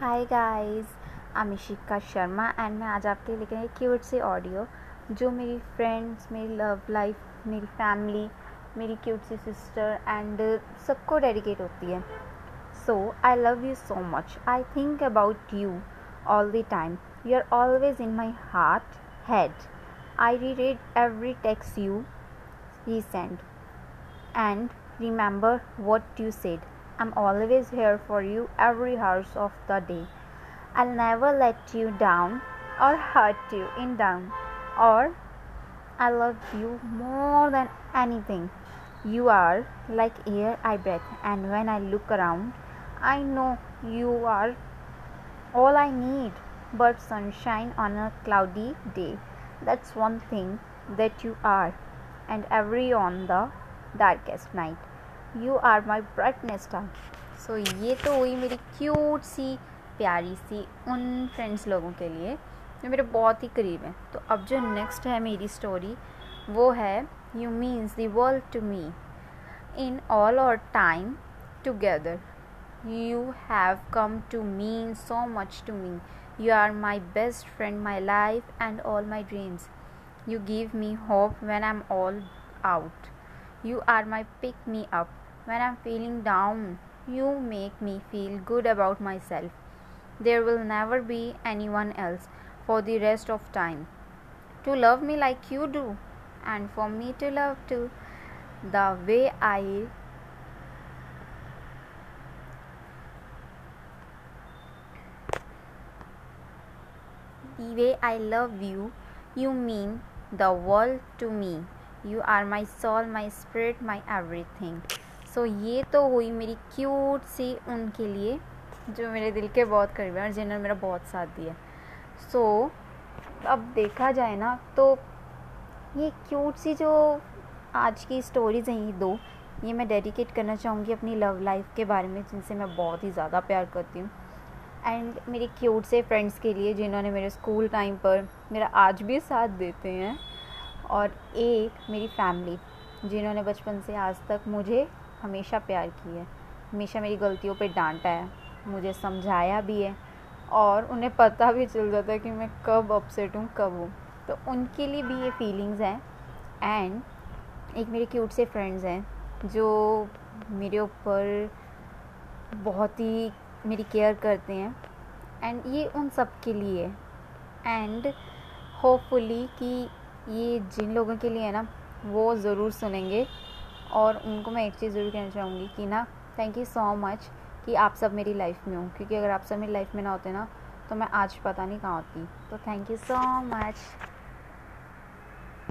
Hi guys I Amishika Sharma and मैं आज आपके लिए लेकर क्यूट सी ऑडियो जो मेरी फ्रेंड्स मेरी लव लाइफ मेरी फैमिली मेरी क्यूट सी सिस्टर एंड सबको डेडिकेट होती है। So I love you so much I think about you all the time you are always in my heart head I re read every text you he send and remember what you said. I'm always here for you every hour of the day. I'll never let you down or hurt you in down or I love you more than anything. You are like air I breathe and when I look around I know you are all I need but sunshine on a cloudy day. That's one thing that you are and every on the darkest night. You are my brightest star so ये तो हुई मेरी cute सी, प्यारी सी उन friends लोगों के लिए, जो मेरे बहुत ही करीब हैं। तो अब जो नेक्स्ट है मेरी स्टोरी वो है you means the world to me in all our time together you have come to mean so much to me you are my best friend my life and all my dreams you give me hope when I am all out you are my pick me up when i'm feeling down you make me feel good about myself. There will never be anyone else for the rest of time to love me like you do, and for me to love too the way I the way I love you, you mean the world to me. You are my soul, my spirit, my everything. So so, ये तो हुई मेरी cute सी उनके लिए जो मेरे दिल के बहुत करीब है और जिन्होंने मेरा बहुत साथ दिया। सो so, अब देखा जाए ना तो ये क्यूट सी जो आज की स्टोरीज़ हैं ये दो ये मैं डेडिकेट करना चाहूँगी अपनी लव लाइफ के बारे में जिनसे मैं बहुत ही ज़्यादा प्यार करती हूँ। एंड मेरे क्यूट से फ्रेंड्स के लिए जिन्होंने मेरे स्कूल टाइम पर मेरा आज भी साथ देते हैं और एक मेरी फैमिली जिन्होंने बचपन से आज तक मुझे हमेशा प्यार की है। हमेशा मेरी गलतियों पे डांटा है। मुझे समझाया भी है और उन्हें पता भी चल जाता है कि मैं कब अपसेट हूँ, कब हूँ। तो उनके लिए भी ये फीलिंग्स हैं। एंड एक मेरे क्यूट से फ्रेंड्स हैं जो मेरे ऊपर बहुत ही मेरी केयर करते हैं। एंड ये उन सब के लिए एंड होपफुली कि ये जिन लोगों के लिए है ना, वो ज़रूर सुनेंगे। और उनको मैं एक चीज़ ज़रूर कहना चाहूँगी कि ना थैंक यू सो मच कि आप सब मेरी लाइफ में हो। क्योंकि अगर आप सब मेरी लाइफ में ना होते ना तो मैं आज पता नहीं कहाँ होती। तो थैंक यू सो मच